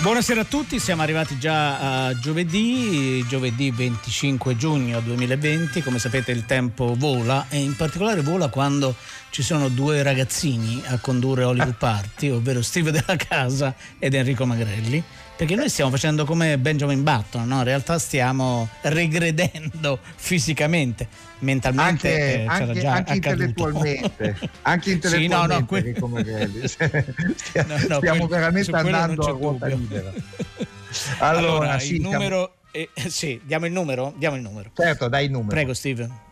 Buonasera a tutti, siamo arrivati già a giovedì, giovedì 25 giugno 2020, come sapete il tempo vola e in particolare vola quando ci sono due ragazzini a condurre Hollywood Party, ovvero Steve della Casa ed Enrico Magrelli, perché noi stiamo facendo come Benjamin Button, no? in realtà stiamo regredendo fisicamente, mentalmente anche, eh, anche, già anche intellettualmente, anche Sì, no, no, intellettualmente que-. Stia- No, no, stiamo quel- veramente andando a ruota dubbio. libera. Allora, Allora, sì, il numero... eh, sì, diamo il numero? Diamo il numero. certo, dai il numero. Prego Steve.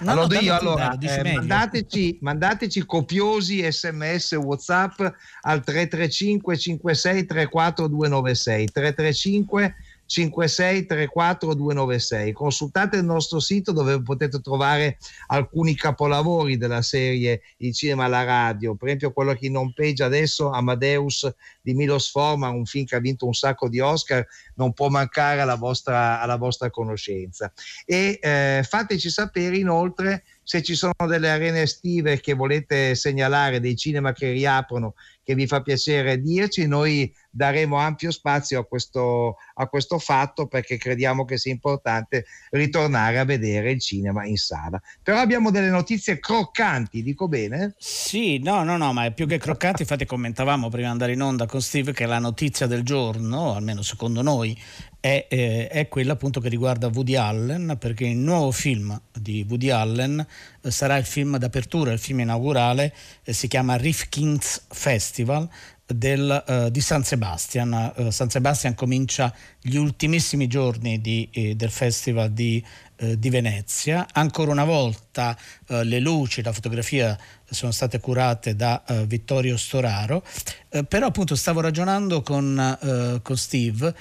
No, allora, no, io, allora, eh, mandateci, mandateci copiosi sms whatsapp al 335 56 34 296 335 56 34 296 consultate il nostro sito dove potete trovare alcuni capolavori della serie Il cinema alla radio. Per esempio quello che in home page adesso Amadeus di Milos Forman un film che ha vinto un sacco di Oscar non può mancare alla vostra, alla vostra conoscenza. E eh, fateci sapere inoltre se ci sono delle arene estive che volete segnalare, dei cinema che riaprono, che vi fa piacere dirci, noi daremo ampio spazio a questo, a questo fatto perché crediamo che sia importante ritornare a vedere il cinema in sala. Però abbiamo delle notizie croccanti, dico bene? Sì, no, no, no, ma è più che croccante, infatti commentavamo prima di andare in onda con Steve che la notizia del giorno, almeno secondo noi, è, eh, è quella appunto che riguarda Woody Allen, perché il nuovo film di Woody Allen eh, sarà il film d'apertura, il film inaugurale, eh, si chiama Rifkin's Festival del, eh, di San Sebastian. Eh, San Sebastian comincia gli ultimissimi giorni di, eh, del festival di, eh, di Venezia. Ancora una volta eh, le luci, la fotografia sono state curate da eh, Vittorio Storaro, Eh, però appunto stavo ragionando con, eh, con Steve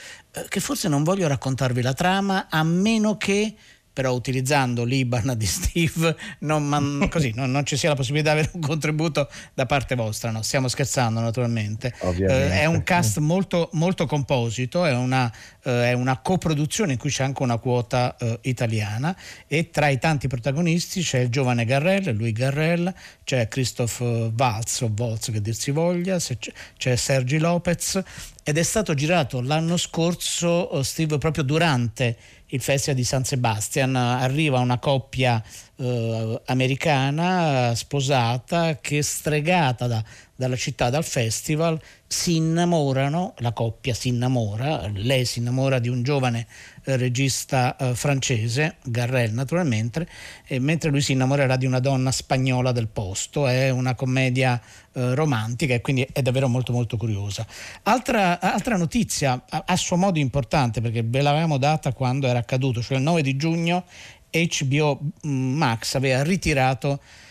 che forse non voglio raccontarvi la trama a meno che però utilizzando l'IBAN di Steve non, man- così, non, non ci sia la possibilità di avere un contributo da parte vostra, no? stiamo scherzando naturalmente. Eh, è un cast molto, molto composito, è una, eh, è una coproduzione in cui c'è anche una quota eh, italiana e tra i tanti protagonisti c'è il giovane Garrel, lui Garrel, c'è Christophe Waltz o Waltz che dir si voglia, c'è Sergi Lopez ed è stato girato l'anno scorso, eh, Steve, proprio durante il Festival di San Sebastian. Arriva una coppia eh, americana sposata che stregata da- dalla città, dal festival, si innamorano, la coppia si innamora, lei si innamora di un giovane regista eh, francese, Garrel naturalmente, mentre lui si innamorerà di una donna spagnola del posto. È una commedia eh, romantica e quindi è davvero molto molto curiosa. Altra, altra notizia a, a suo modo importante perché ve l'avevamo data quando era accaduto, cioè il 9 di giugno HBO Max aveva ritirato eh,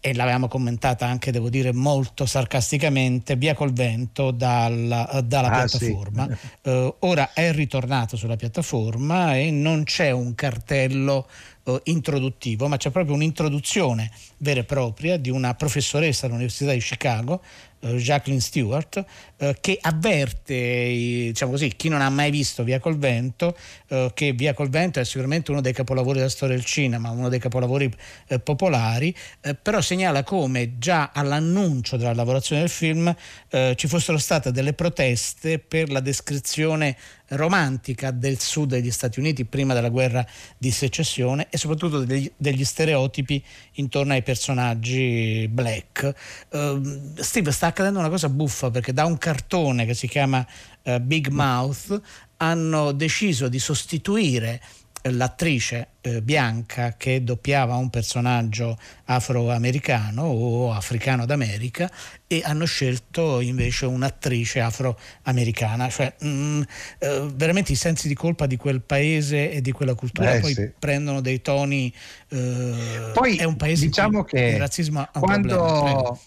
e l'avevamo commentata anche, devo dire, molto sarcasticamente, via col vento dalla, dalla Ah, sì. piattaforma. Eh, ora è ritornato sulla piattaforma e non c'è un cartello eh, introduttivo, ma c'è proprio un'introduzione vera e propria di una professoressa all'Università di Chicago, Jacqueline Stewart, eh, che avverte diciamo così, chi non ha mai visto Via col Vento, eh, che Via col Vento è sicuramente uno dei capolavori della storia del cinema, uno dei capolavori eh, popolari, eh, però segnala come già all'annuncio della lavorazione del film eh, ci fossero state delle proteste per la descrizione romantica del sud degli Stati Uniti prima della guerra di secessione e soprattutto degli, degli stereotipi intorno ai personaggi black. Ehm, Steve sta accadendo una cosa buffa perché da un cartone che si chiama eh, Big Mouth hanno deciso di sostituire eh, l'attrice eh, bianca che doppiava un personaggio afroamericano o africano d'America e hanno scelto invece un'attrice afroamericana, cioè mh, eh, veramente i sensi di colpa di quel paese e di quella cultura Eh, poi sì. prendono dei toni eh, Poi è un paese diciamo che il razzismo ha un problema.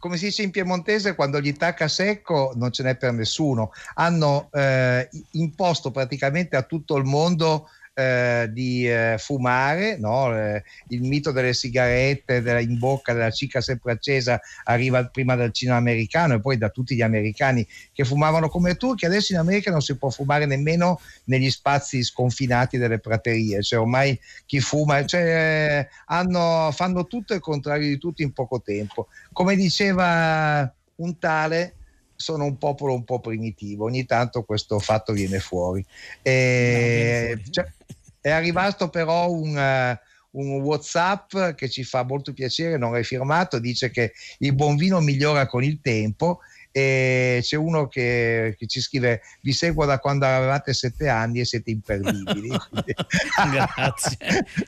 Come si dice in piemontese, quando gli tacca secco non ce n'è per nessuno. Hanno eh, imposto praticamente a tutto il mondo eh, di eh, fumare, no? eh, il mito delle sigarette della, in bocca, della cicca sempre accesa arriva prima dal cinema americano e poi da tutti gli americani che fumavano come turchi, adesso in America non si può fumare nemmeno negli spazi sconfinati delle praterie, cioè ormai chi fuma, cioè, hanno, fanno tutto il contrario di tutto in poco tempo. Come diceva un tale, sono un popolo un po' primitivo, ogni tanto questo fatto viene fuori. E, no, cioè, è arrivato però un, uh, un, WhatsApp che ci fa molto piacere, non è firmato, dice che il buon vino migliora con il tempo e c'è uno che, che, ci scrive vi seguo da quando avevate sette anni e siete imperdibili grazie.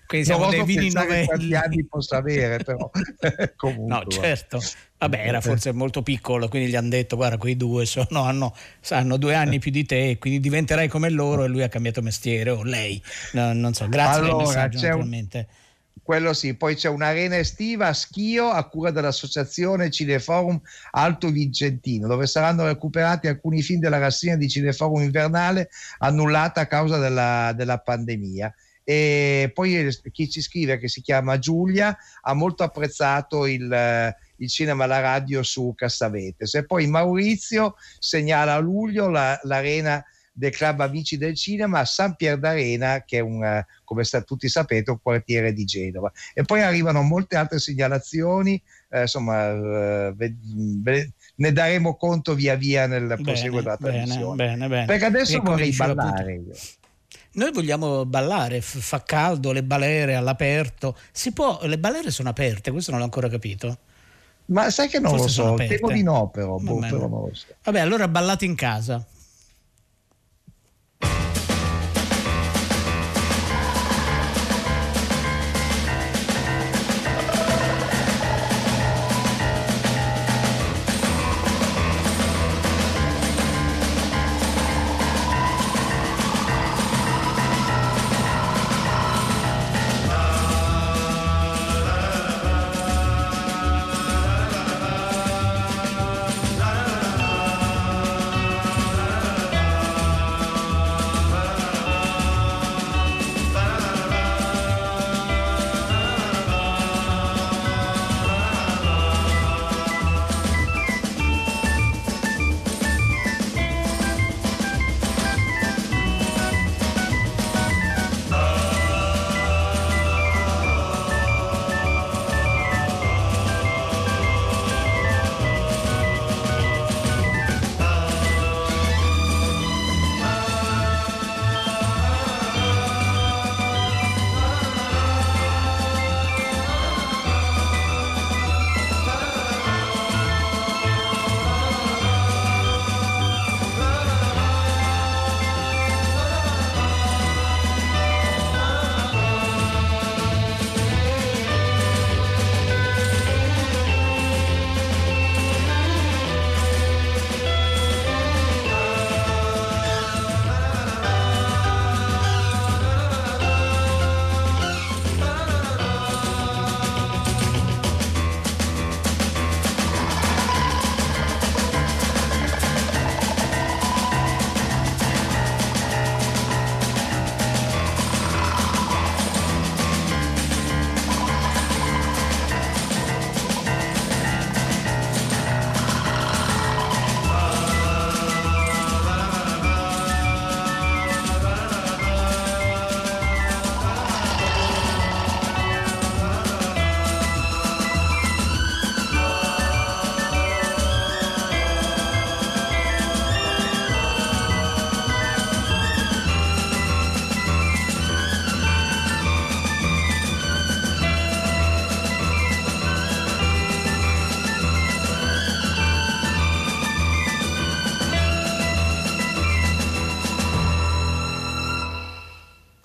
Quindi siamo dei vini novelli. quanti anni posso avere però. Comunque no certo. Vabbè era forse molto piccolo quindi gli hanno detto guarda quei due sono, hanno, hanno, due anni più di te quindi diventerai come loro e lui ha cambiato mestiere o lei. No, non so. Grazie allora, per il messaggio naturalmente. un quello sì, poi c'è un'arena estiva a Schio a cura dell'associazione Cineforum Alto Vicentino, dove saranno recuperati alcuni film della rassegna di Cineforum invernale annullata a causa della, della pandemia. E poi chi ci scrive, che si chiama Giulia, ha molto apprezzato il, il cinema alla radio su Cassavetes. E poi Maurizio segnala a luglio la, l'arena del club Amici del Cinema a San Pier d'Arena, che è un, eh, come tutti sapete, un quartiere di Genova. E poi arrivano molte altre segnalazioni, eh, insomma, eh, ne daremo conto via via nel proseguo della trasmissione. Bene, bene, Perché adesso e vorrei ballare io. Noi vogliamo ballare, fa caldo, le balere all'aperto. Si può, le balere sono aperte, questo non l'ho ancora capito. Ma sai che non Forse lo so, temo di no però, boh, però so. Vabbè, allora ballate in casa.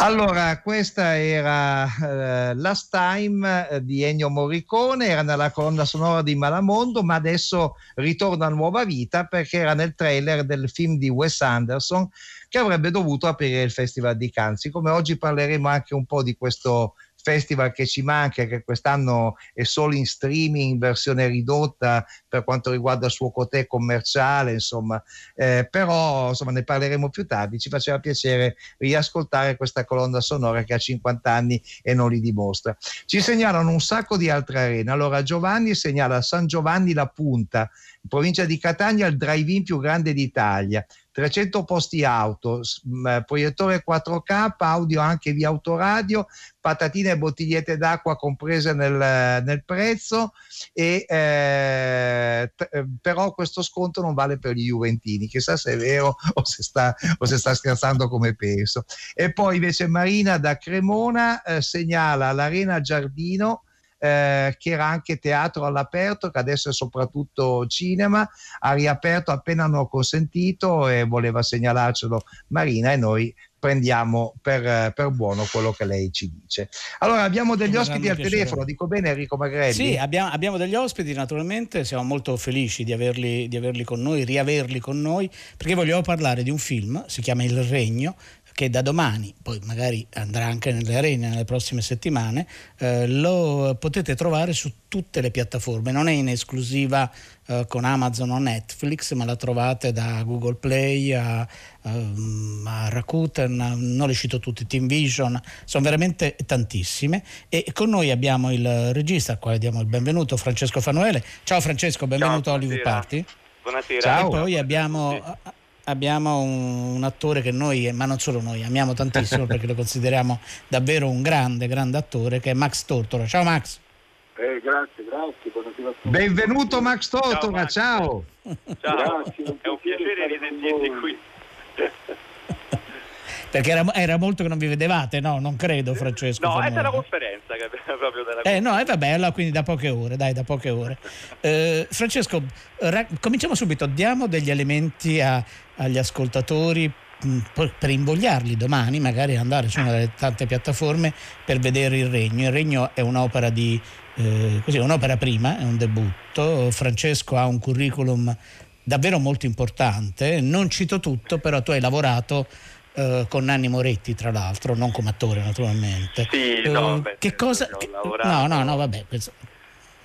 Allora, questa era uh, Last Time uh, di Ennio Morricone, era nella colonna sonora di Malamondo, ma adesso ritorna a nuova vita perché era nel trailer del film di Wes Anderson che avrebbe dovuto aprire il Festival di Cannes. Come oggi parleremo anche un po' di questo festival che ci manca, che quest'anno è solo in streaming, versione ridotta per quanto riguarda il suo cotè commerciale, insomma, eh, però insomma, ne parleremo più tardi. Ci faceva piacere riascoltare questa colonna sonora che ha 50 anni e non li dimostra. Ci segnalano un sacco di altre arene. Allora, Giovanni segnala San Giovanni La Punta, in provincia di Catania, il drive-in più grande d'Italia. 300 posti auto, proiettore 4K, audio anche via autoradio, patatine e bottigliette d'acqua comprese nel, nel prezzo, e, eh, t- eh, però questo sconto non vale per gli Juventini, chissà se è vero o se sta, o se sta scherzando come penso. E poi invece Marina da Cremona eh, segnala l'Arena Giardino eh, che era anche teatro all'aperto, che adesso è soprattutto cinema, ha riaperto appena hanno consentito e voleva segnalarcelo Marina e noi prendiamo per, per, buono quello che lei ci dice. Allora abbiamo degli ospiti al piacere. telefono, dico bene Enrico Magrelli? Sì, abbiamo, abbiamo, degli ospiti naturalmente, siamo molto felici di averli, di averli con noi, riaverli con noi, perché vogliamo parlare di un film, si chiama Il Regno, che da domani, poi magari andrà anche nelle arene nelle prossime settimane, eh, lo potete trovare su tutte le piattaforme, non è in esclusiva eh, con Amazon o Netflix, ma la trovate da Google Play a, a, a Rakuten, non le cito tutte, Team Vision, sono veramente tantissime e con noi abbiamo il regista al quale diamo il benvenuto, Francesco Fanuele. Ciao Francesco, benvenuto Ciao, a Hollywood Party. Buonasera. Ciao. E poi abbiamo abbiamo un, un, attore che noi, ma non solo noi, amiamo tantissimo perché lo consideriamo davvero un grande, grande attore, che è Max Tortora. Ciao Max. Eh, grazie, grazie, buonasera a tutti. Benvenuto Max Tortora, ciao. Ciao, ciao. Grazie, è un piacere risentirti qui. Perché era, era, molto che non vi vedevate, no? Non credo, Francesco. No, è una conferenza Eh no, è vabbè, allora quindi da poche ore, dai, da poche ore. Eh, Francesco, ra- cominciamo subito, diamo degli elementi a, agli ascoltatori mm, per invogliarli domani magari andare su una delle tante piattaforme per vedere il regno. Il regno è un'opera di eh, così, un'opera prima, è un debutto. Francesco ha un curriculum davvero molto importante. Non cito tutto, però tu hai lavorato eh, con Nanni Moretti, tra l'altro, non come attore naturalmente. Sì, no, uh, vabbè, che cosa... Che, no, no, no, vabbè. Penso,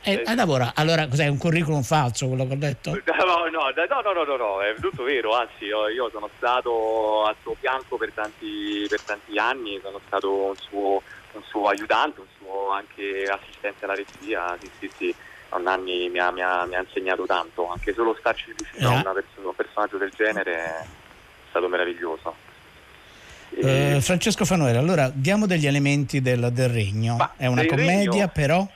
eh, eh, lavora. Allora, cos'è un curriculum falso quello che ho detto? No, no, no, no, no, no, è tutto vero. Anzi, io, io sono stato al suo fianco per tanti, per tanti anni, sono stato un suo, un suo, aiutante, un suo anche assistente alla regia. Sì, sì, sì. Nanni mi ha, mi, ha, mi ha, insegnato tanto, anche solo starci vicino a eh. un personaggio del genere è stato meraviglioso. Eh, Francesco Fanuele, allora diamo degli elementi del, del regno. Ma è una commedia, regno, però?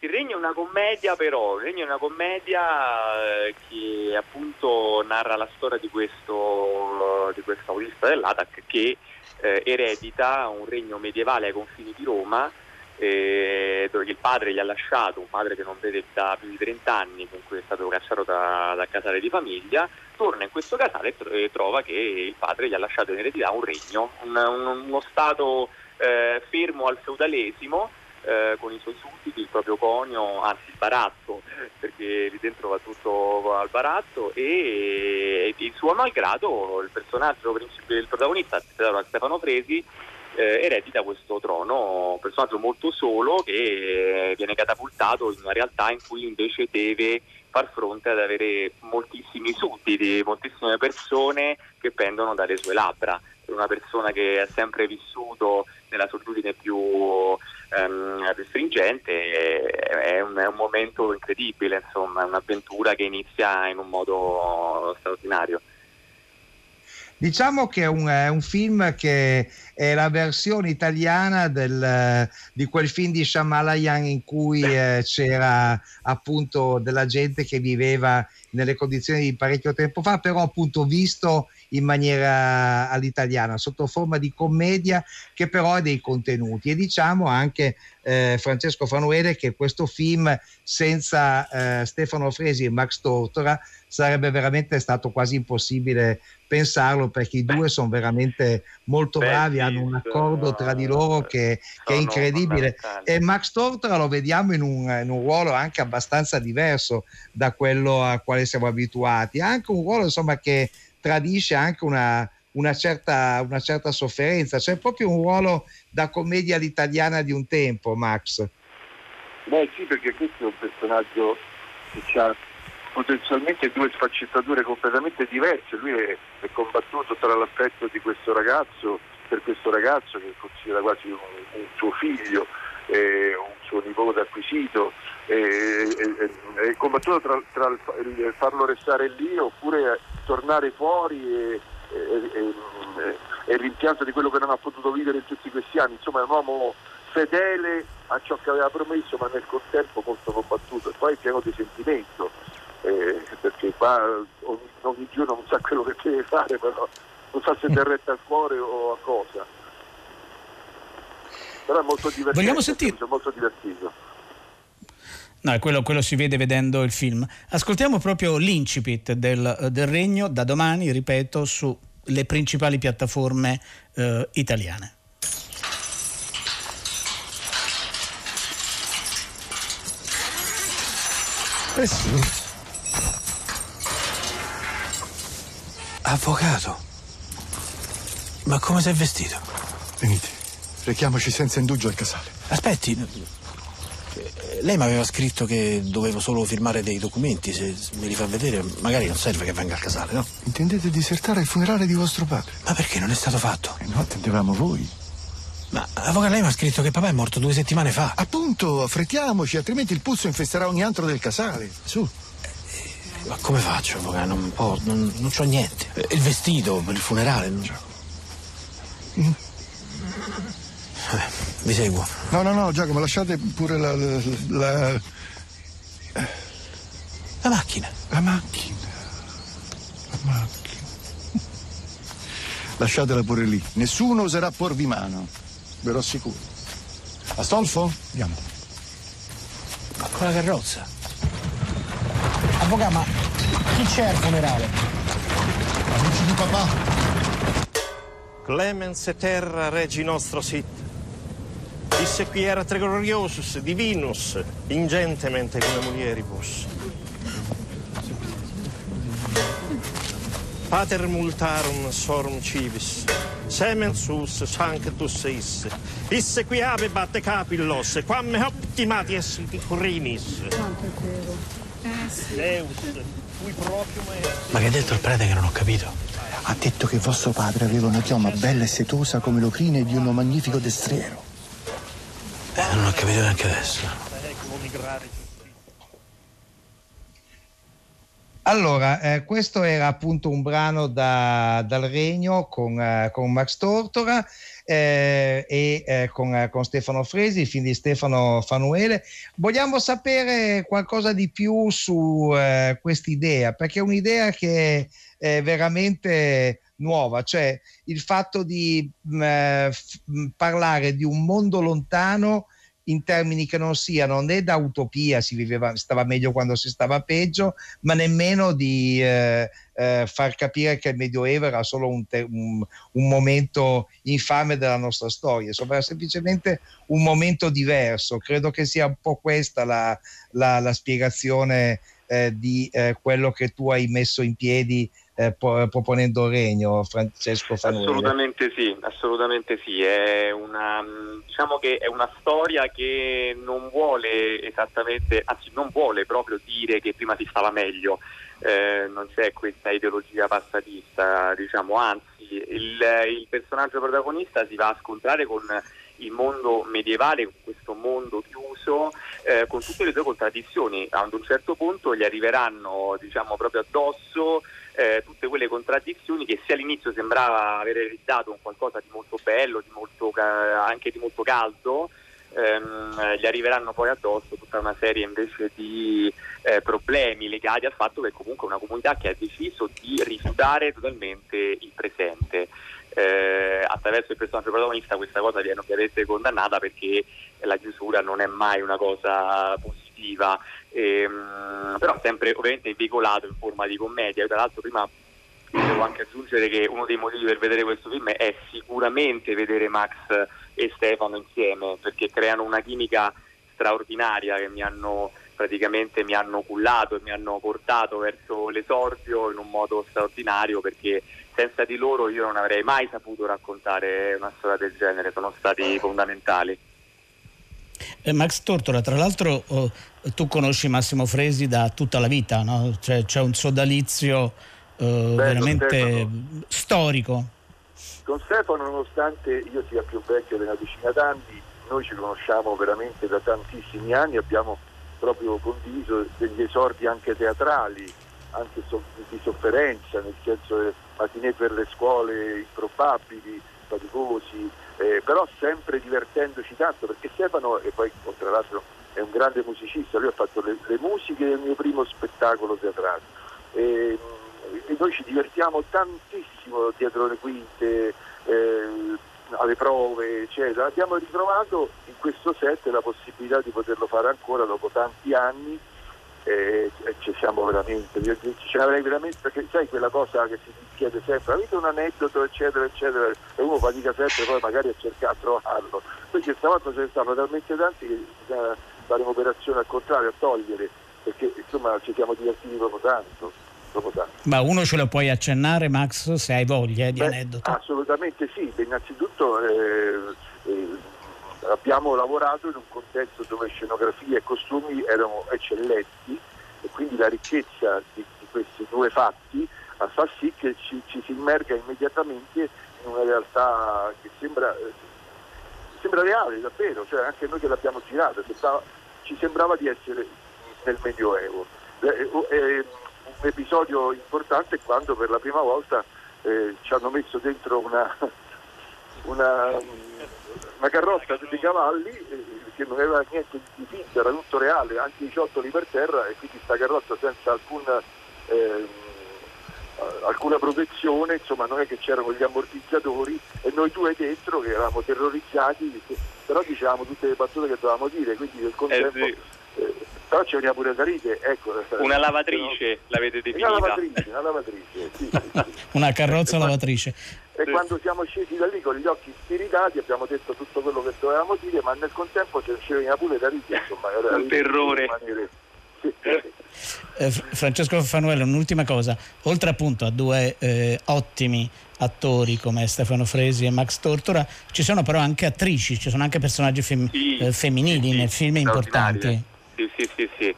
Il regno è una commedia, però. Il regno è una commedia eh, che appunto narra la storia di questo, di questo autista dell'ATAC che eh, eredita un regno medievale ai confini di Roma eh, dove il padre gli ha lasciato, un padre che non vede da più di 30 anni, con cui è stato cacciato da, da casale di famiglia, torna in questo casale e trova che il padre gli ha lasciato in eredità un regno, un, uno stato eh, fermo al feudalesimo, eh, con i suoi sudditi, il proprio conio, anzi il baratto, perché lì dentro va tutto al baratto e, e il suo malgrado, il personaggio principale, il protagonista, Stefano Fresi, eh, eredita questo trono, un personaggio molto solo che viene catapultato in una realtà in cui invece deve far fronte ad avere moltissimi sudditi, moltissime persone che pendono dalle sue labbra. Per una persona che ha sempre vissuto nella solitudine più, ehm, più stringente è un, è un, momento incredibile, insomma, è un'avventura che inizia in un modo straordinario. Diciamo che è un, è un, film che è la versione italiana del, di quel film di Shamalayan in cui eh, c'era appunto della gente che viveva nelle condizioni di parecchio tempo fa, però appunto visto in maniera all'italiana, sotto forma di commedia che però ha dei contenuti. E diciamo anche eh, Francesco Fanuele che questo film senza eh, Stefano Fresi e Max Tortora sarebbe veramente stato quasi impossibile pensarlo perché i due sono veramente molto Beh, bravi, hanno un accordo tra di loro che, che è incredibile e Max Tortora lo vediamo in un, in un, ruolo anche abbastanza diverso da quello a quale siamo abituati, anche un ruolo insomma che tradisce anche una una certa, una certa sofferenza. C'è proprio un ruolo da commedia all'italiana di un tempo, Max. Beh sì, perché questo è un personaggio che ha potenzialmente due sfaccettature completamente diverse. Lui è, è combattuto tra l'affetto di questo ragazzo, per questo ragazzo che considera quasi un, un suo figlio, eh, un suo nipote acquisito, eh, è combattuto tra, tra il farlo restare lì oppure tornare fuori e, e, e rimpianto di quello che non ha potuto vivere in tutti questi anni. Insomma è un uomo fedele a ciò che aveva promesso ma nel contempo molto combattuto e poi pieno di sentimento eh, perché qua ogni, ogni, giorno non sa quello che deve fare però non sa se è retta al cuore o a cosa però è molto divertente vogliamo sentire è molto divertito No, quello, quello, si vede vedendo il film. Ascoltiamo proprio l'incipit del, del regno da domani, ripeto, sulle principali piattaforme eh, italiane. Eh sì. Avvocato. Ma come sei vestito? Venite, rechiamoci senza indugio al casale. Aspetti, lei mi aveva scritto che dovevo solo firmare dei documenti, se me li fa vedere magari non serve che venga al casale, no? Intendete disertare il funerale di vostro padre? Ma perché non è stato fatto? E no, attendevamo voi. Ma avvocato, lei mi ha scritto che papà è morto due settimane fa. Appunto, affrettiamoci, altrimenti il puzzo infesterà ogni altro del casale. Su. Ma come faccio, avvocato? Non, può, non, non c'ho niente. Il vestito per il funerale. Non... Mm. Eh, vi seguo. No, no, no, Giacomo, lasciate pure la. la, la... la macchina. La macchina. La macchina. Lasciatela pure lì. Nessuno oserà porvi mano ve lo assicuro. Astolfo? Andiamo. Ma con la carrozza? Avvocato, ma chi c'è al funerale? Amici di papà. Clemens terra regi nostro sit. Disse qui era gloriosus divinus, ingentemente come mulieribus. Pater multarum sorum civis, semen sus sanctus isse. Isse qui habebat capillos, quam optimati Deus, cui proprio Ma che ha detto il prete che non ho capito? Ha detto che vostro padre aveva una chioma bella e setosa come l'ocrine di uno magnifico destriero. Eh, non ho capito neanche adesso. Allora, eh, questo era appunto un brano da, dal Regno con, eh, con Max Tortora eh, e eh, con, eh, con, Stefano Fresi, film di Stefano Fanuele. Vogliamo sapere qualcosa di più su eh, quest'idea, perché è un'idea che è veramente nuova, cioè il fatto di mh, f- parlare di un mondo lontano in termini che non siano né da utopia, si viveva, stava meglio quando si stava peggio, ma nemmeno di eh, eh, far capire che il Medioevo era solo un, te- un, un, momento infame della nostra storia, insomma era semplicemente un momento diverso. Credo che sia un po' questa la, la, la spiegazione eh, di eh, quello che tu hai messo in piedi eh, proponendo regno, Francesco Fanuele? Assolutamente sì, assolutamente sì. È una, diciamo che è una storia che non vuole esattamente, anzi non vuole proprio dire che prima si stava meglio, eh, non c'è questa ideologia passatista, diciamo, anzi il, il personaggio protagonista si va a scontrare con il mondo medievale, questo mondo chiuso, eh, con tutte le sue contraddizioni. Ad un certo punto gli arriveranno diciamo, proprio addosso eh, tutte quelle contraddizioni che se all'inizio sembrava aver ereditato un qualcosa di molto bello, di molto, anche di molto caldo, ehm, gli arriveranno poi addosso tutta una serie invece di eh, problemi legati al fatto che comunque è una comunità che ha deciso di rifiutare totalmente il presente. Eh, attraverso il personaggio protagonista questa cosa viene ovviamente condannata perché la chiusura non è mai una cosa positiva ehm, però sempre ovviamente veicolato in forma di commedia. Tra l'altro prima devo anche aggiungere che uno dei motivi per vedere questo film è sicuramente vedere Max e Stefano insieme, perché creano una chimica straordinaria che mi hanno praticamente mi hanno cullato e mi hanno portato verso l'esordio in un modo straordinario perché senza di loro io non avrei mai saputo raccontare una storia del genere, sono stati fondamentali. Eh, Max Tortora, tra l'altro oh, tu conosci Massimo Fresi da tutta la vita, no? cioè, c'è un sodalizio eh, veramente Stefano. storico. Con Stefano, nonostante io sia più vecchio di una decina d'anni, noi ci conosciamo veramente da tantissimi anni, abbiamo proprio condiviso degli esordi anche teatrali, anche di sofferenza, nel senso che matinè per le scuole improbabili, faticosi, eh, però sempre divertendoci tanto, perché Stefano, e poi tra l'altro è un grande musicista, lui ha fatto le, le musiche del mio primo spettacolo teatrale. E, e noi ci divertiamo tantissimo dietro le quinte, eh, alle prove, eccetera. Abbiamo ritrovato in questo set la possibilità di poterlo fare ancora dopo tanti anni e, e ci siamo veramente, ce l'avrei veramente, perché sai quella cosa che si chiede sempre, avete un aneddoto eccetera eccetera e uno fatica sempre poi magari a cercare a trovarlo, perché stavolta ce ne stanno talmente tanti che bisogna fare un'operazione al contrario, a togliere, perché insomma ci siamo divertiti proprio tanto. Ma uno ce lo puoi accennare, Max, se hai voglia eh, di Beh, aneddoto? Assolutamente sì. Innanzitutto eh, eh, abbiamo lavorato in un contesto dove scenografie e costumi erano eccellenti e quindi la ricchezza di, di questi due fatti fa sì che ci, ci, si immerga immediatamente in una realtà che sembra, eh, sembra reale davvero, cioè anche noi che l'abbiamo girata, ci sembrava di essere nel Medioevo. Eh, eh, un episodio importante è quando per la prima volta eh, ci hanno messo dentro una, una, una carrozza di cavalli eh, che non aveva niente di finto, era tutto reale, anche i ciottoli per terra e quindi questa carrozza senza alcun, eh, alcuna protezione, insomma non è che c'erano gli ammortizzatori e noi due dentro che eravamo terrorizzati, però dicevamo tutte le battute che dovevamo dire, quindi nel contempo... Eh, sì eh, però ci veniva pure da ridere. Ecco, una lavatrice no? l'avete definita? Una lavatrice, una, lavatrice sì, sì, sì. una carrozza lavatrice. E quando siamo scesi da lì con gli occhi spiritati abbiamo detto tutto quello che dovevamo dire, ma nel contempo ci veniva pure da ridere. Insomma, era un terrore. Eh, Francesco Fanuello, un'ultima cosa, oltre appunto a due eh, ottimi attori come Stefano Fresi e Max Tortora, ci sono però anche attrici, ci sono anche personaggi fem- sì, eh, femminili sì, nel film importanti. Sì, sì, sì, sì.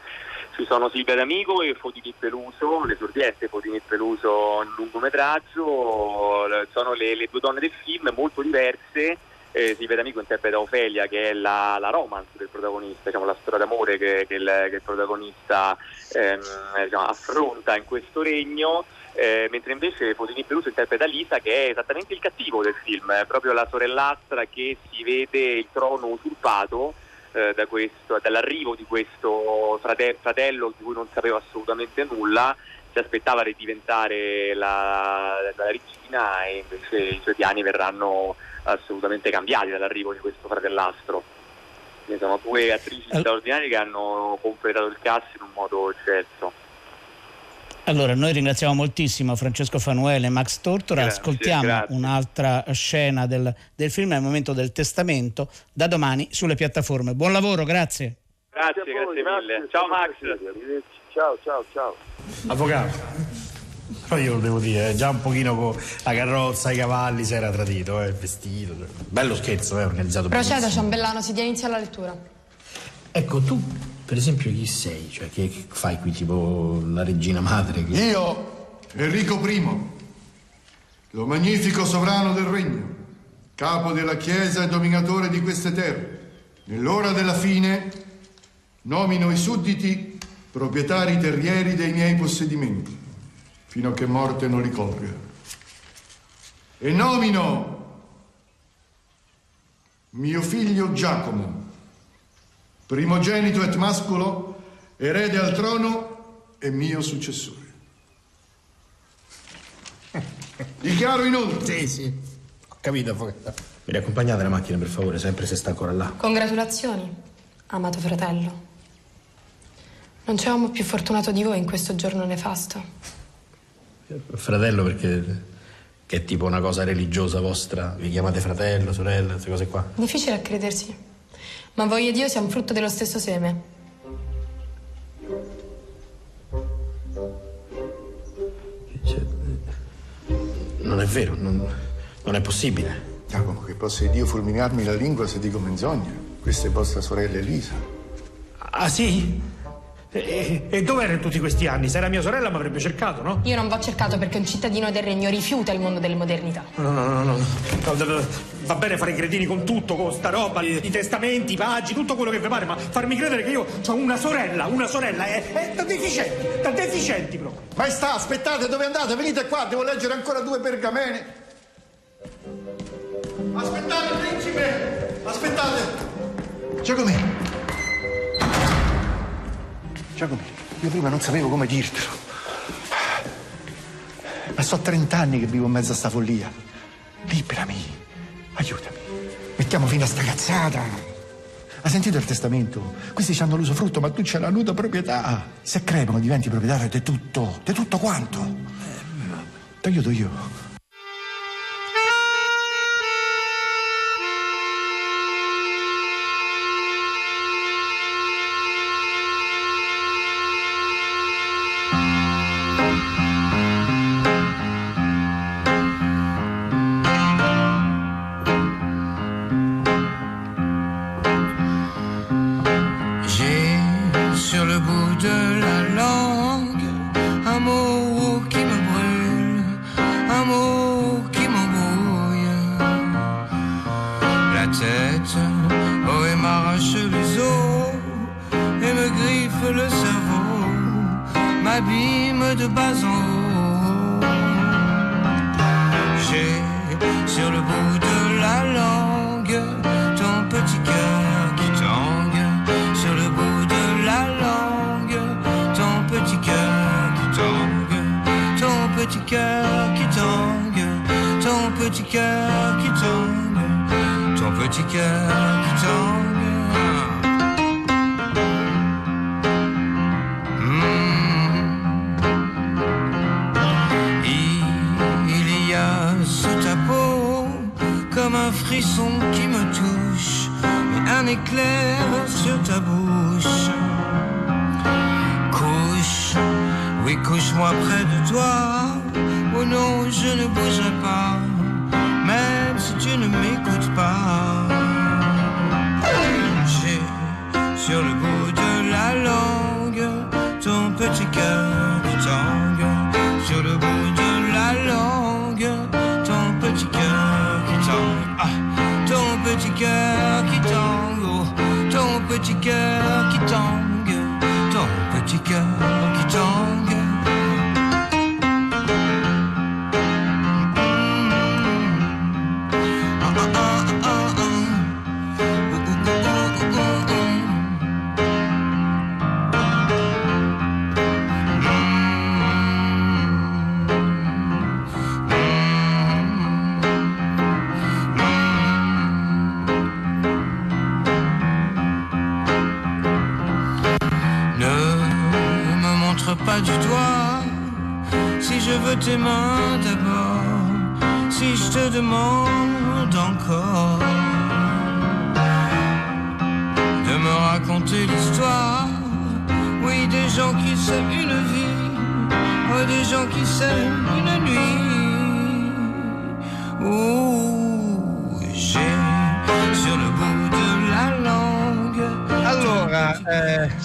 Ci sono Silvia D'Amico e Fotini Peluso, l'esordiente Fotini Peluso in lungometraggio, sono le, le, due donne del film molto diverse. Eh, Silvia D'Amico interpreta Ofelia che è la, la romance del protagonista, diciamo, la storia d'amore che, che, il, che il, protagonista ehm, diciamo, affronta in questo regno. Eh, mentre invece Fotini Peluso interpreta Lisa che è esattamente il cattivo del film, è proprio la sorellastra che si vede il trono usurpato eh, da questo, dall'arrivo di questo frate- fratello di cui non sapeva assolutamente nulla, si aspettava di diventare la, la regina e invece i suoi piani verranno assolutamente cambiati dall'arrivo di questo fratellastro. Quindi sono due attrici straordinarie che hanno completato il cast in un modo eccelso. Allora, noi ringraziamo moltissimo Francesco Fanuele e Max Tortora, grazie, ascoltiamo grazie. un'altra scena del, del, film, è il momento del testamento, da domani sulle piattaforme. Buon lavoro, grazie. Grazie, grazie, grazie mille. Ciao Max. Ciao, ciao, ciao. Avvocato, però io lo devo dire, già un pochino con la carrozza, i cavalli si era tradito, eh, il vestito. Bello scherzo, eh, organizzato Proceda, Ciambellano, si dia inizio alla lettura. Ecco, tu per esempio chi sei? Cioè che, fai qui tipo la regina madre? Che... Io, Enrico I, lo magnifico sovrano del regno, capo della Chiesa e dominatore di queste terre, nell'ora della fine nomino i sudditi proprietari terrieri dei miei possedimenti, fino a che morte non li colga. E nomino mio figlio Giacomo, primogenito et mascolo, erede al trono e mio successore. Dichiaro inoltre. Sì, sì, ho capito. Mi riaccompagnate la macchina, per favore, sempre se sta ancora là. Congratulazioni, amato fratello. Non c'è uomo più fortunato di voi in questo giorno nefasto. Fratello perché che è tipo una cosa religiosa vostra? Vi chiamate fratello, sorella, queste cose qua? Difficile a credersi ma voglio Dio siamo frutto dello stesso seme. Cioè, non è vero, non, non è possibile. Giacomo, che possa Dio fulminarmi la lingua se dico menzogna. Questa è vostra sorella Elisa. Ah, sì? E, e dove tutti questi anni? Se era mia sorella mi avrebbe cercato, no? Io non va cercato perché un cittadino del regno rifiuta il mondo delle modernità. No, no, no, no. no, no, no. Va bene fare i cretini con tutto, con sta roba, i, testamenti, i paggi, tutto quello che vi pare, ma farmi credere che io ho una sorella, una sorella, è, è da deficienti, da deficienti proprio. Maestà, aspettate, dove andate? Venite qua, devo leggere ancora due pergamene. Aspettate, principe! Aspettate! Giacomè! Giacomo, io prima non sapevo come dirtelo. Ma so 30 anni che vivo in mezzo a sta follia. Liberami, aiutami. Mettiamo fine a sta cazzata. Hai sentito il testamento? Questi hanno l'usufrutto, ma tu c'hai la nuda proprietà. Se crepano diventi proprietario di tutto, di tutto quanto. de bas en. J'ai sur le bout de la langue ton petit cœur qui tangue. Sur le bout de la langue ton petit cœur qui tangue. Ton petit cœur qui tangue. Ton petit cœur qui tangue. Ton petit cœur qui tangue. frisson qui me touche un éclair sur ta bouche. Couche, oui, couche-moi près de toi. Oh non, je ne bougerai pas, même si tu ne m'écoutes pas. J'ai sur le bout de la langue ton petit cœur girl tes mains d'abord, si je te demande encore de me raconter l'histoire, oui, des gens qui savent une vie, oh, des gens qui s'aiment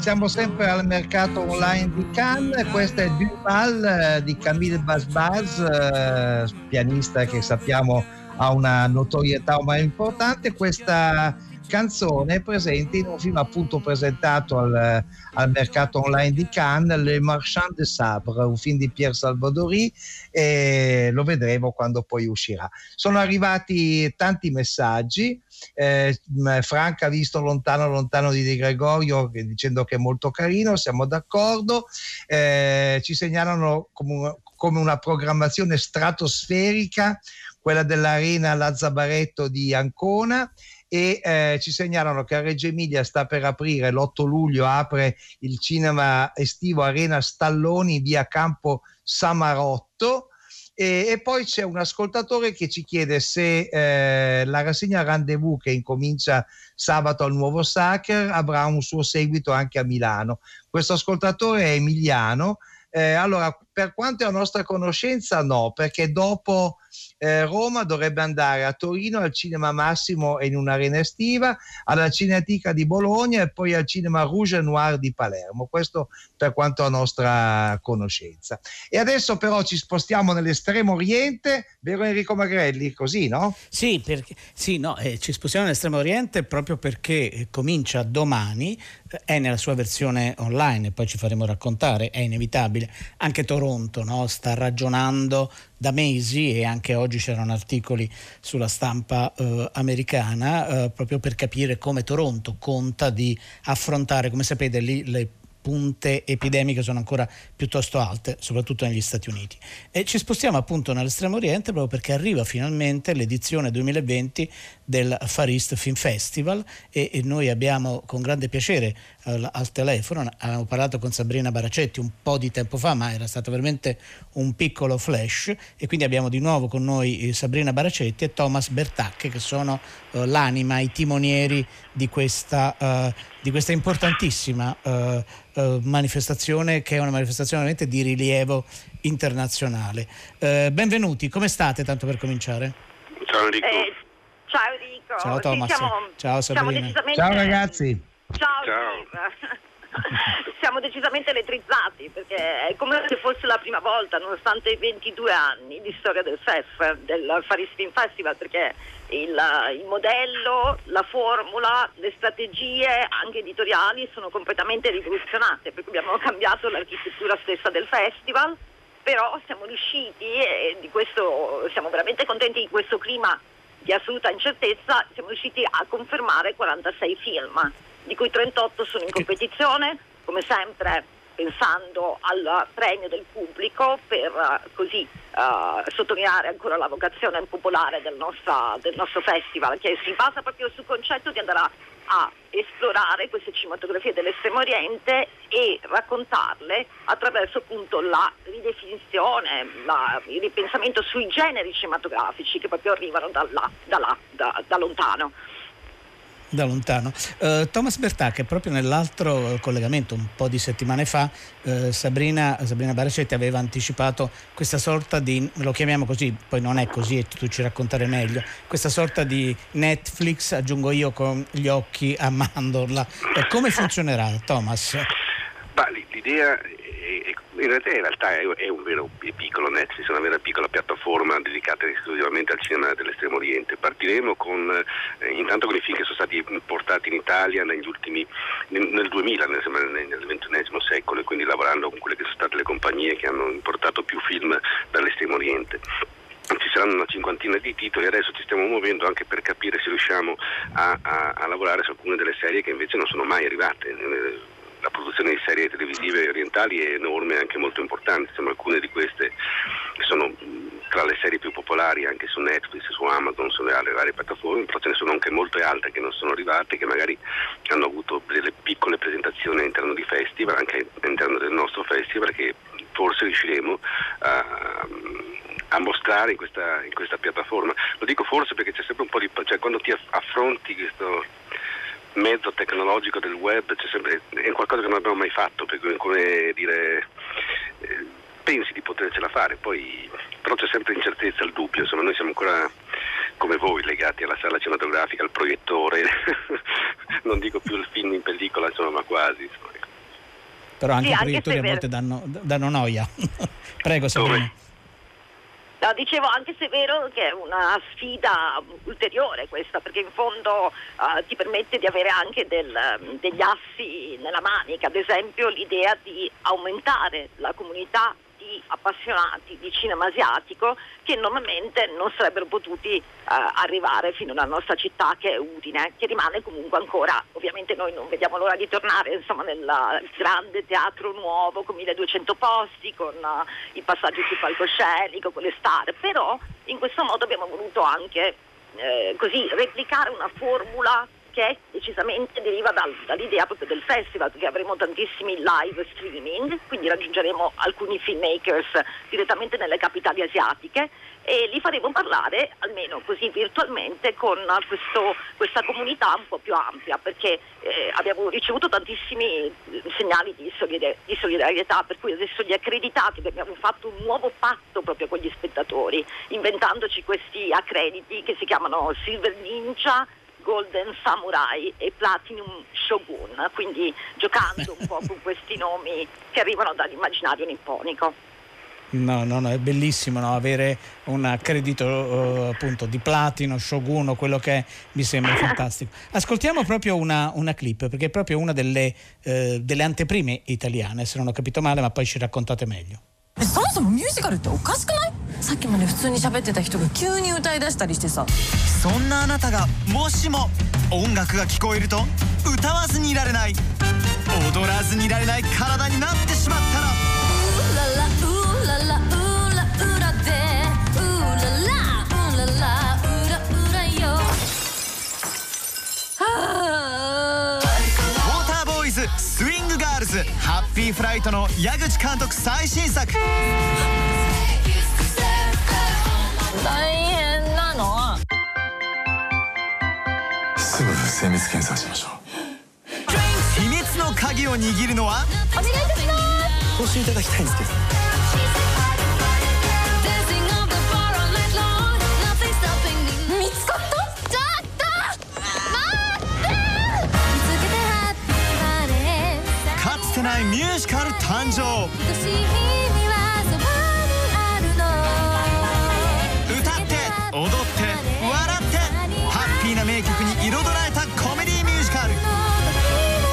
siamo sempre al mercato online di Cannes, questa è Duval eh, di Camille Basbaz, eh, pianista che sappiamo ha una notorietà ormai importante, questa canzone presente in un film appunto presentato al, al mercato online di Cannes, Le Marchand de Sabre, un film di Pierre Salvadori e lo vedremo quando poi uscirà. Sono arrivati tanti messaggi, eh, Franca ha visto Lontano Lontano di De Gregorio dicendo che è molto carino, siamo d'accordo, eh, ci segnalano come, come una programmazione stratosferica quella dell'Arena Lazzabaretto di Ancona e eh, ci segnalano che a Reggio Emilia sta per aprire l'8 luglio apre il cinema estivo Arena Stalloni via Campo Samarotto e, e poi c'è un ascoltatore che ci chiede se eh, la rassegna Rendezvous che incomincia sabato al Nuovo Sacher avrà un suo seguito anche a Milano. Questo ascoltatore è emiliano. Eh, allora, per quanto è a nostra conoscenza no, perché dopo eh, Roma dovrebbe andare a Torino al Cinema Massimo in un'arena estiva, alla Cinetica di Bologna e poi al Cinema Rouge Noir di Palermo. Questo per quanto a nostra conoscenza. E adesso però ci spostiamo nell'estremo oriente, vero Enrico Magrelli? Così, no? Sì, perché, sì no, eh, ci spostiamo nell'estremo oriente proprio perché eh, comincia domani, eh, è nella sua versione online, poi ci faremo raccontare, è inevitabile. Anche Toronto no? sta ragionando da mesi e anche oggi c'erano articoli sulla stampa eh, americana eh, proprio per capire come Toronto conta di affrontare, come sapete lì le punte epidemiche sono ancora piuttosto alte, soprattutto negli Stati Uniti. E ci spostiamo appunto nell'estremo oriente proprio perché arriva finalmente l'edizione 2020 del Far East Film Festival e, e noi abbiamo con grande piacere al, al telefono, abbiamo parlato con Sabrina Baracetti un po' di tempo fa, ma era stato veramente un piccolo flash e quindi abbiamo di nuovo con noi eh, Sabrina Baracetti e Thomas Bertacche che sono uh, l'anima, i timonieri di questa, uh, di questa importantissima uh, manifestazione che è una manifestazione veramente di rilievo internazionale. benvenuti, come state tanto per cominciare? Ciao Enrico. Eh, ciao Enrico. Ciao Thomas. Sì, siamo, ciao Sabrina. Ciao ragazzi. Ciao. Ciao. Siamo decisamente elettrizzati perché è come se fosse la prima volta, nonostante i 22 anni di storia del FEF, del Far East Film Festival, perché il, il, modello, la formula, le strategie anche editoriali sono completamente rivoluzionate, per cui abbiamo cambiato l'architettura stessa del festival, però siamo riusciti e di questo siamo veramente contenti di questo clima di assoluta incertezza, siamo riusciti a confermare 46 film di cui 38 sono in competizione, come sempre pensando al premio del pubblico per uh, così uh, sottolineare ancora la vocazione popolare del, nostra, del, nostro festival che si basa proprio sul concetto di andare a, a esplorare queste cinematografie dell'estremo oriente e raccontarle attraverso appunto la ridefinizione, la, il ripensamento sui generi cinematografici che proprio arrivano da, là, da, là, da, da lontano da lontano. Uh, Thomas Bertacche, proprio nell'altro collegamento, un po' di settimane fa, uh, Sabrina, Sabrina Baracetti aveva anticipato questa sorta di, lo chiamiamo così, poi non è così e tu ci raccontare meglio, questa sorta di Netflix, aggiungo io con gli occhi a mandorla. Uh, come funzionerà, Thomas? Bah, l'idea in realtà, in realtà è, è, un vero piccolo Netflix, una vera piccola piattaforma dedicata esclusivamente al cinema dell'estremo oriente. Partiremo con, eh, intanto con i film che sono stati portati in Italia negli ultimi, nel 2000, nel, nel XXI secolo, e quindi lavorando con quelle che sono state le compagnie che hanno importato più film dall'estremo oriente ci saranno una cinquantina di titoli, adesso ci stiamo muovendo anche per capire se riusciamo a, a, a lavorare su alcune delle serie che invece non sono mai arrivate la produzione di serie televisive orientali è enorme e anche molto importante, insomma alcune di queste sono tra le serie più popolari anche su Netflix, su Amazon, sulle varie piattaforme, però ce ne sono anche molte altre che non sono arrivate, che magari hanno avuto delle piccole presentazioni all'interno di festival, anche all'interno del nostro festival, che forse riusciremo a, a mostrare in questa, in questa, piattaforma. Lo dico forse perché c'è sempre un po' di... cioè quando ti affronti questo mezzo tecnologico del web sempre, è qualcosa che non abbiamo mai fatto, per come dire, eh, pensi di potercela fare, poi, però c'è sempre incertezza, il dubbio, insomma noi siamo ancora come voi legati alla sala cinematografica, al proiettore, non dico più il film in pellicola, insomma, ma quasi. Insomma. Però anche sì, i proiettori a volte danno, danno noia. Prego Sabrina. No, dicevo anche se è vero che è una sfida ulteriore questa, perché in fondo uh, ti permette di avere anche del, degli assi nella manica, ad esempio l'idea di aumentare la comunità appassionati di cinema asiatico che normalmente non sarebbero potuti eh, arrivare fino alla nostra città che è Udine, che rimane comunque ancora, ovviamente noi non vediamo l'ora di tornare insomma, nel grande teatro nuovo con 1200 posti, con uh, i passaggi sul palcoscenico, con le star, però in questo modo abbiamo voluto anche eh, così replicare una formula che decisamente deriva dal, dall'idea proprio del festival, perché avremo tantissimi live streaming, quindi raggiungeremo alcuni filmmakers direttamente nelle capitali asiatiche e li faremo parlare, almeno così virtualmente, con questo, questa comunità un po' più ampia, perché eh, abbiamo ricevuto tantissimi segnali di, solidar- di, solidarietà, per cui adesso gli accreditati abbiamo fatto un nuovo patto proprio con gli spettatori, inventandoci questi accrediti che si chiamano Silver Ninja, Golden Samurai e Platinum Shogun, quindi giocando un po' con questi nomi che arrivano dall'immaginario nipponico. No, no, no, è bellissimo no? avere un accredito uh, appunto di platino, shogun, quello che è, mi sembra fantastico. Ascoltiamo proprio una, una, clip, perché è proprio una delle, uh, delle anteprime italiane, se non ho capito male, ma poi ci raccontate meglio. そもそもミュージカルっておかしくない さっきまで普通に喋ってた人が急に歌い出したりしてさ。そんなあなたがもしも音楽が聞こえると歌わずにいられない。踊らずにいられない体になってしまったら。ズハッピーフライトの矢口監督最新作大変なの。すぐ精密検査しましょう。秘密の鍵を握るのは？お願いいたします。報酬いただきたいんですけど。せないミュージカル誕生踊って笑ってハッピーな名曲に彩られたコメディミュージカル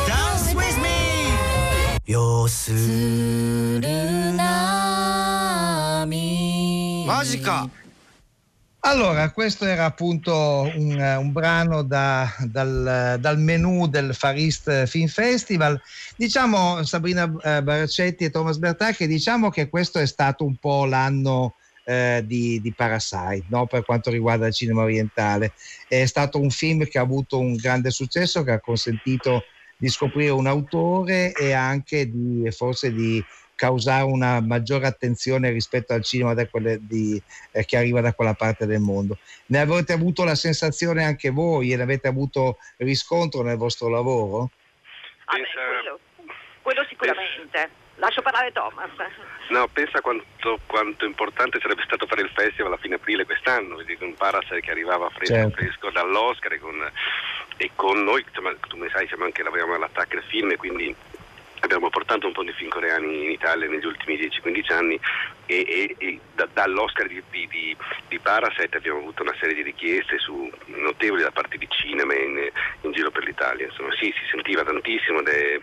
Dance with me 要する波マジか Allora, questo era appunto un, un brano da, dal, dal, menu del Far East Film Festival. Diciamo, Sabrina eh, Baraccetti e Thomas Bertacchi, diciamo che questo è stato un po' l'anno eh, di, di, Parasite no? per quanto riguarda il cinema orientale. È stato un film che ha avuto un grande successo, che ha consentito di scoprire un autore e anche di, forse di causare una maggiore attenzione rispetto al cinema di, eh, che arriva da quella parte del mondo. Ne avete avuto la sensazione anche voi e ne avete avuto riscontro nel vostro lavoro? Ah, beh, quello, quello sicuramente. Lascio parlare Thomas. No, pensa quanto, quanto, importante sarebbe stato fare il festival a fine aprile quest'anno, vedi con Parasite che arrivava fresco, certo. fresco dall'Oscar e con, e con noi, insomma, tu mi sai, siamo anche lavoriamo all'attacco del film e quindi abbiamo portato un po' di film coreani in Italia negli ultimi 10-15 anni e, e, e da, dall'Oscar di, di, di, Parasite abbiamo avuto una serie di richieste su, notevoli da parte di cinema in, in giro per l'Italia. Insomma, sì, si sentiva tantissimo ed è,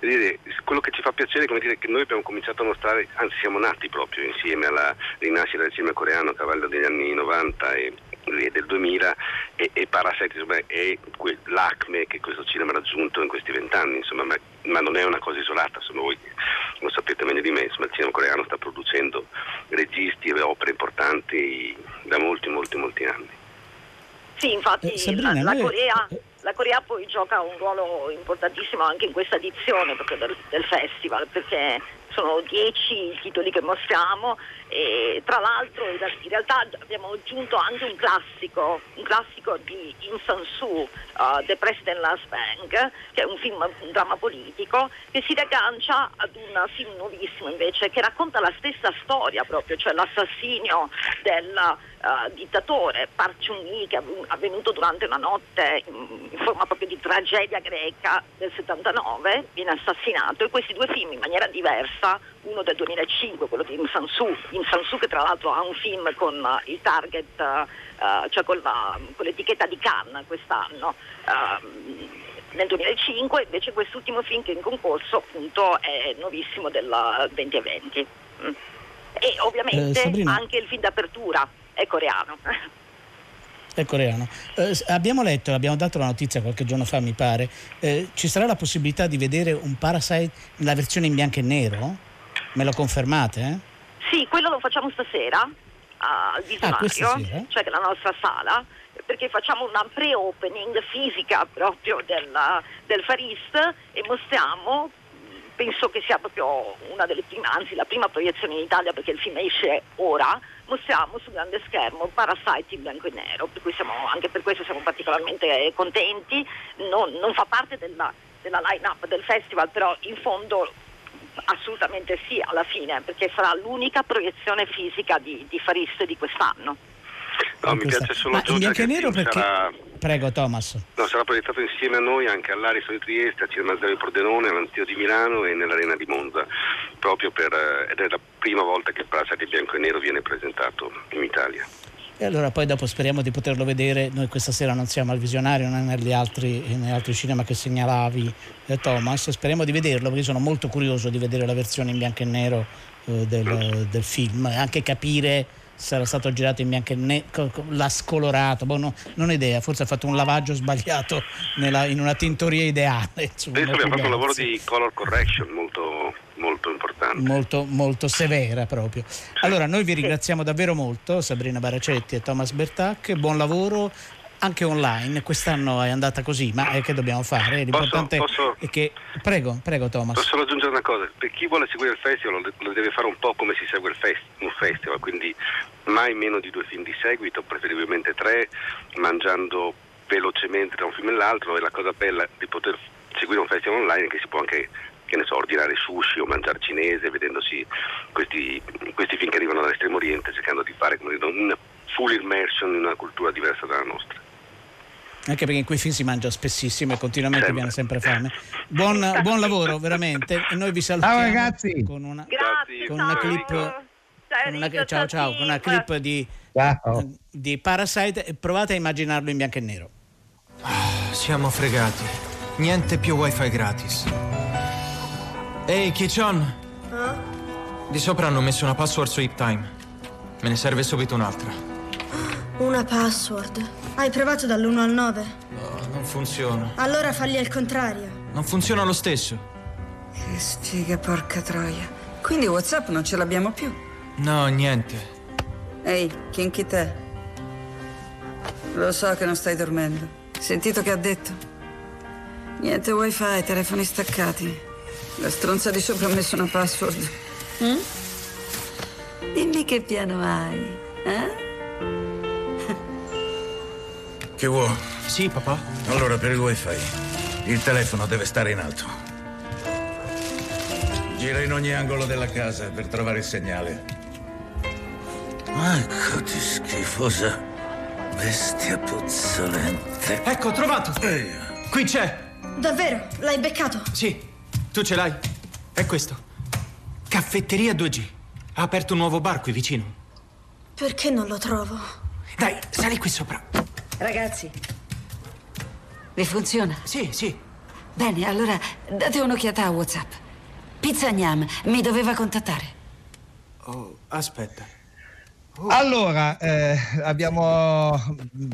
dire, quello che ci fa piacere è dire, che noi abbiamo cominciato a mostrare, anzi siamo nati proprio insieme alla rinascita del cinema coreano a cavallo degli anni 90 e, del 2000 e, e Parasite insomma, è l'acme che questo cinema ha raggiunto in questi vent'anni, insomma, ma, ma, non è una cosa isolata, insomma, voi lo sapete meglio di me, insomma, il cinema coreano sta producendo registi e opere importanti da molti, molti, molti anni. Sì, infatti eh, Sabrina, la, la, Corea, la, Corea, poi gioca un ruolo importantissimo anche in questa edizione del, del festival, perché sono dieci i titoli che mostriamo e tra l'altro in realtà abbiamo aggiunto anche un classico, un classico di In San-Soo, uh, The President Last Bank, che è un film, un dramma politico, che si riaggancia ad un film nuovissimo invece che racconta la stessa storia proprio, cioè l'assassinio del uh, dittatore Park Chung-hee che è avvenuto durante una notte in, in forma proprio di tragedia greca del 79, viene assassinato e questi due film in maniera diversa, uno del 2005, quello di In San-Soo, In San-Soo che tra l'altro ha un film con uh, il target, uh, cioè con, la, con, l'etichetta di Cannes quest'anno. Uh, nel 2005 invece quest'ultimo film che è in concorso appunto è nuovissimo del 2020 mm. e ovviamente eh, anche il film d'apertura è coreano è coreano. Eh, abbiamo letto, abbiamo dato la notizia qualche giorno fa, mi pare. Eh, ci sarà la possibilità di vedere un Parasite nella versione in bianco e nero? Me lo confermate? Eh? Sì, quello lo facciamo stasera al visionario, cioè la nostra sala, perché facciamo una pre-opening fisica proprio della, del Farist e mostriamo penso che sia proprio una delle prime, anzi la prima proiezione in Italia perché il film esce ora, mostriamo sul grande schermo Parasite in bianco e nero, per siamo, anche per questo siamo particolarmente contenti, non, non fa parte della, della line-up del festival, però in fondo assolutamente sì alla fine, perché sarà l'unica proiezione fisica di, di Farist di quest'anno. No, mi piace solo Ma in bianco e nero perché... Sarà... Prego Thomas. No, sarà proiettato insieme a noi anche all'Ariston di Trieste, a Cinema Zero di Pordenone, all'Antio di Milano e nell'Arena di Monza, proprio per, eh, ed è la prima volta che Parasite bianco e nero viene presentato in Italia. E allora poi dopo speriamo di poterlo vedere, noi questa sera non siamo al visionario, non è negli altri, negli altri cinema che segnalavi eh, Thomas, speriamo di vederlo perché sono molto curioso di vedere la versione in bianco e nero eh, del, del film e anche capire sarà stato girato in bianco e nero, l'ha scolorato, boh, no, non ho idea, forse ha fatto un lavaggio sbagliato nella, in una tintoria ideale. Insomma, Adesso abbiamo fatto un lavoro di color correction molto, molto importante. Molto, molto severa proprio. Allora, noi vi ringraziamo davvero molto, Sabrina Baracetti e Thomas Bertac, buon lavoro, anche online, quest'anno è andata così, ma eh, che dobbiamo fare? L'importante posso, posso, è che... Prego, prego Thomas. Posso aggiungere una cosa? Per chi vuole seguire il festival lo deve fare un po' come si segue fest, un festival, quindi mai meno di due film di seguito, preferibilmente tre, mangiando velocemente tra un film e l'altro e la cosa bella di poter seguire un festival online è che si può anche che ne so, ordinare sushi o mangiare cinese vedendosi questi, questi film che arrivano dall'estremo oriente cercando di fare una full immersion in una cultura diversa dalla nostra anche perché in quei film si mangia spessissimo e continuamente sempre. viene sempre fame. Buon, buon, lavoro, veramente. E noi vi salutiamo ciao, ragazzi. con una, Grazie, con una clip. Con una, ciao ciao, con una clip di, di Parasite provate a immaginarlo in bianco e nero. Ah, siamo fregati. Niente più wifi gratis. Ehi, Kichon! Eh? Di sopra hanno messo una password su HipTime. Me ne serve subito un'altra. Una password? Hai provato dall'1 al 9? No, non funziona. Allora falli al contrario. Non funziona lo stesso. Che sfiga, porca troia. Quindi WhatsApp non ce l'abbiamo più? No, niente. Ehi, Kinky te. Lo so che non stai dormendo. Sentito che ha detto? Niente wifi, telefoni staccati. La stronza di sopra ha messo una password. Mm? Dimmi che piano hai, eh? Che vuoi? Sì, papà. Allora, per il wifi, il telefono deve stare in alto. Gira in ogni angolo della casa per trovare il segnale. Ecco di schifosa bestia puzzolente. Ecco, trovato! Ehi. Qui c'è! Davvero? L'hai beccato? Sì. Tu ce l'hai? È questo. Caffetteria 2G. Ha aperto un nuovo bar qui vicino. Perché non lo trovo? Dai, sali qui sopra. Ragazzi, vi funziona? Sì, sì. Bene, allora date un'occhiata a WhatsApp. Pizza Gnam mi doveva contattare. Oh, aspetta. Oh. Allora, eh, abbiamo,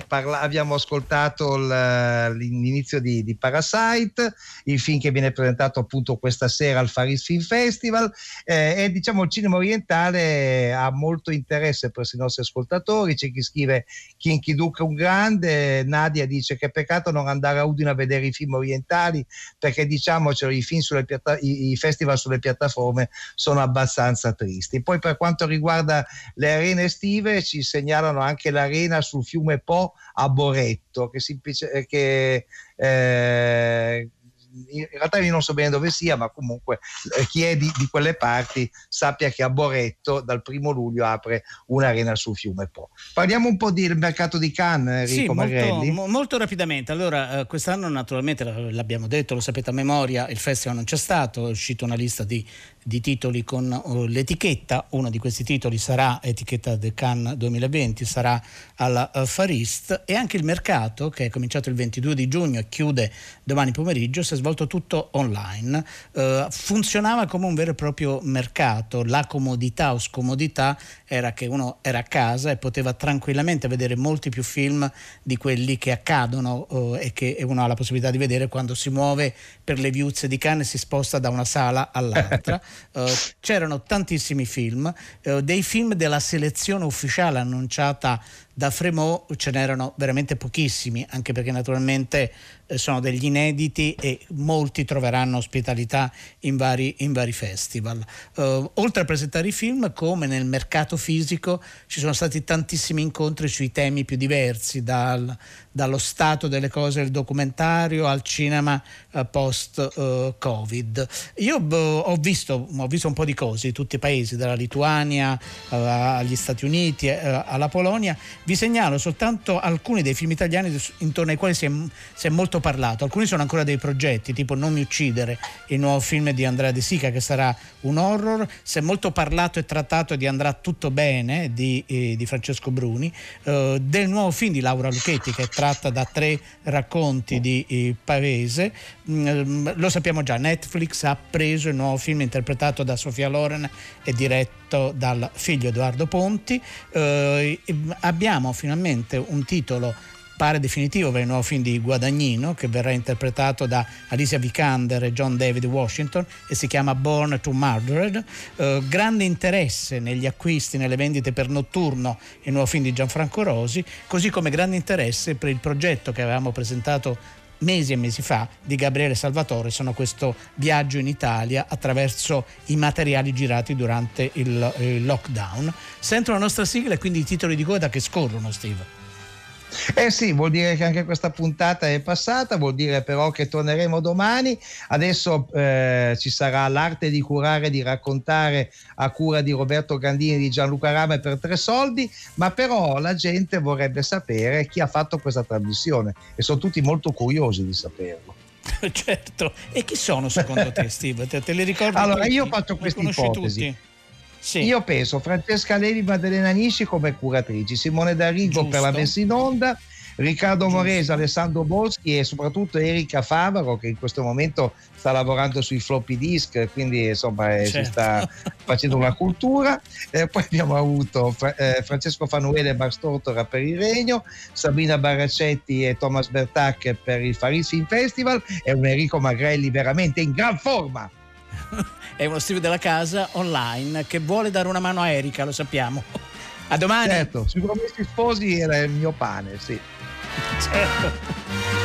parla- abbiamo, ascoltato l- l'inizio di, di, Parasite, il film che viene presentato appunto questa sera al Faris Film Festival eh, e diciamo il cinema orientale ha molto interesse presso i nostri ascoltatori, c'è chi scrive Kinky Duke un grande, Nadia dice che peccato non andare a Udine a vedere i film orientali perché diciamocelo i, film sulle piatta- i, i festival sulle piattaforme sono abbastanza tristi. Poi per quanto riguarda le arene estive ci segnalano anche l'arena sul fiume Po a Boretto, che, semplice, che eh, in realtà io non so bene dove sia, ma comunque eh, chi è di, di, quelle parti sappia che a Boretto dal primo luglio apre un'arena sul fiume Po. Parliamo un po' del mercato di Cannes, Enrico sì, molto, mo, molto, rapidamente. Allora, eh, quest'anno naturalmente l'abbiamo detto, lo sapete a memoria, il festival non c'è stato, è uscita una lista di di titoli con uh, l'etichetta, uno di questi titoli sarà etichetta The Cannes 2020, sarà alla uh, Far East. E anche il mercato che è cominciato il 22 di giugno e chiude domani pomeriggio si è svolto tutto online, uh, funzionava come un vero e proprio mercato, la comodità o scomodità era che uno era a casa e poteva tranquillamente vedere molti più film di quelli che accadono uh, e che uno ha la possibilità di vedere quando si muove per le viuzze di Cannes e si sposta da una sala all'altra. eh, c'erano tantissimi film, eh, dei film della selezione ufficiale annunciata da Fremont ce n'erano veramente pochissimi, anche perché naturalmente eh, sono degli inediti e molti troveranno ospitalità in vari, in vari festival. Uh, oltre a presentare i film, come nel mercato fisico ci sono stati tantissimi incontri sui temi più diversi, dal, dallo stato delle cose del documentario al cinema uh, post-Covid. Uh, Io ho visto, ho, visto, un po' di cose in tutti i paesi, dalla Lituania agli Stati Uniti, alla Polonia. Vi segnalo soltanto alcuni dei film italiani intorno ai quali si è, si è molto parlato. Alcuni sono ancora dei progetti, tipo Non mi uccidere, il nuovo film di Andrea De Sica che sarà un horror. Si è molto parlato e trattato di Andrà tutto bene di, eh, di Francesco Bruni, eh, del nuovo film di Laura Lucchetti che è tratta da tre racconti di eh, Pavese. Mm, lo sappiamo già, Netflix ha preso il nuovo film interpretato da Sofia Loren e diretto dal figlio Edoardo Ponti. Eh, abbiamo finalmente un titolo pare definitivo per il nuovo film di Guadagnino che verrà interpretato da Alicia Vikander e John David Washington e si chiama Born to Murdered. Eh, grande interesse negli acquisti, nelle vendite per notturno il nuovo film di Gianfranco Rosi, così come grande interesse per il progetto che avevamo presentato mesi e mesi fa di Gabriele Salvatore sono questo viaggio in Italia attraverso i materiali girati durante il, il lockdown. Sento la nostra sigla e quindi i titoli di coda che scorrono, Steve. Eh sì, vuol dire che anche questa puntata è passata, vuol dire però che torneremo domani. Adesso eh, ci sarà l'arte di curare e di raccontare a cura di Roberto Gandini e di Gianluca Rame per tre soldi, ma però la gente vorrebbe sapere chi ha fatto questa trasmissione e sono tutti molto curiosi di saperlo. certo, e chi sono secondo te Steve? Te, te li ricordi? Allora tutti? io faccio questa ipotesi. Tutti? Sì. Io penso Francesca Levi, Maddalena Nisci come curatrici, Simone D'Arrigo per la messa in onda, Riccardo Giusto. Morese, Alessandro Boschi e soprattutto Erika Favaro che in questo momento sta lavorando sui floppy disk, quindi insomma eh, certo. si sta facendo una cultura. Eh, poi abbiamo avuto eh, Francesco Fanuele e Barstortora per il Regno, Sabina Barracetti e Thomas Bertac per il Faris Film Festival e un Enrico Magrelli veramente in gran forma è uno Steve della casa online che vuole dare una mano a Erika, lo sappiamo. A domani. Certo, sicuramente sposi era il mio pane, sì. Certo.